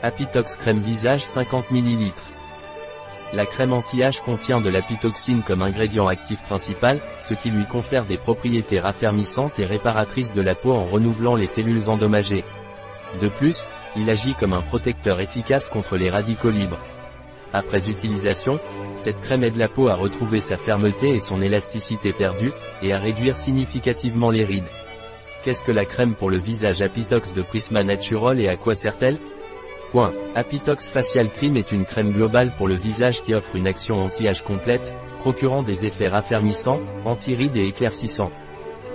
Apitox crème visage 50 ml. La crème anti-âge contient de l'apitoxine comme ingrédient actif principal, ce qui lui confère des propriétés raffermissantes et réparatrices de la peau en renouvelant les cellules endommagées. De plus, il agit comme un protecteur efficace contre les radicaux libres. Après utilisation, cette crème aide la peau à retrouver sa fermeté et son élasticité perdue, et à réduire significativement les rides. Qu'est-ce que la crème pour le visage Apitox de Prisma Natural et à quoi sert-elle? Point. Apitox Facial Cream est une crème globale pour le visage qui offre une action anti-âge complète, procurant des effets raffermissants, anti-rides et éclaircissants.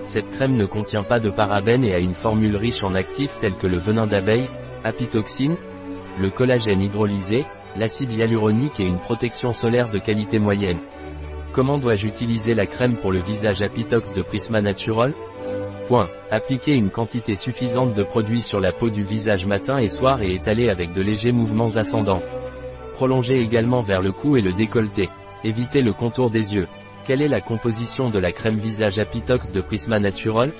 Cette crème ne contient pas de parabènes et a une formule riche en actifs tels que le venin d'abeille, apitoxine, le collagène hydrolysé, l'acide hyaluronique et une protection solaire de qualité moyenne. Comment dois-je utiliser la crème pour le visage Apitox de Prisma Natural? Point. Appliquez une quantité suffisante de produit sur la peau du visage matin et soir et étalez avec de légers mouvements ascendants. Prolongez également vers le cou et le décolleté. Évitez le contour des yeux. Quelle est la composition de la crème visage Apitox de Prisma Natural?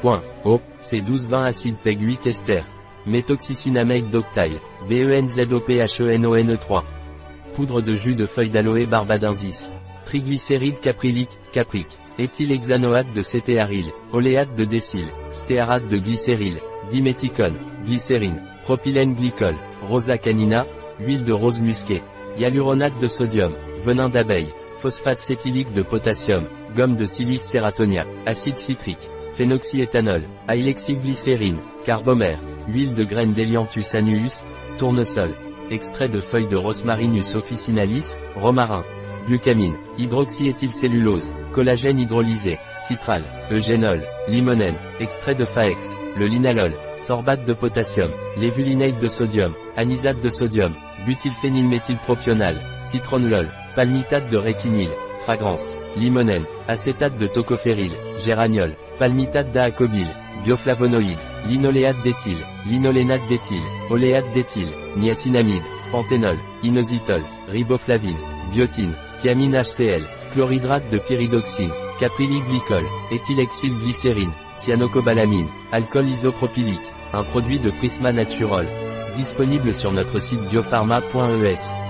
Point. O. C 12-20 acide PEG 8 ester. Méthoxycinamide d'octyle. BENZOPHENONE3. Poudre de jus de feuilles d'aloe barbadensis. Triglycérides capryliques, capric. Éthylhexanoate de cétéaryl, oléate de décyl, stéarate de glycéryl, diméthicone, glycérine, propylène glycol, rosa canina, huile de rose musquée, hyaluronate de sodium, venin d'abeille, phosphate cétylique de potassium, gomme de silice sératonia, acide citrique, phénoxyéthanol, aylexyglycérine, carbomère, huile de graines d'Elianthus annuus, tournesol, extrait de feuilles de Rosmarinus officinalis, romarin, glucamine, hydroxyéthylcellulose, collagène hydrolysé, citral, eugénol, limonène, extrait de Faex, le linalol, sorbate de potassium, lévulinate de sodium, anisate de sodium, butylphénylméthylpropional, citronlol, palmitate de rétinyle, fragrance, limonène, acétate de tocophéryl, géraniol, palmitate d'aacobyle, bioflavonoïde, linoléate d'éthyle, linolénate d'éthyle, oléate d'éthyle, niacinamide, panthénol, inositol, riboflavine, biotine, thiamine HCl, chlorhydrate de pyridoxine, capryliglycol, éthylexylglycérine, cyanocobalamine, alcool isopropylique, un produit de Prisma Natural. Disponible sur notre site biopharma.es.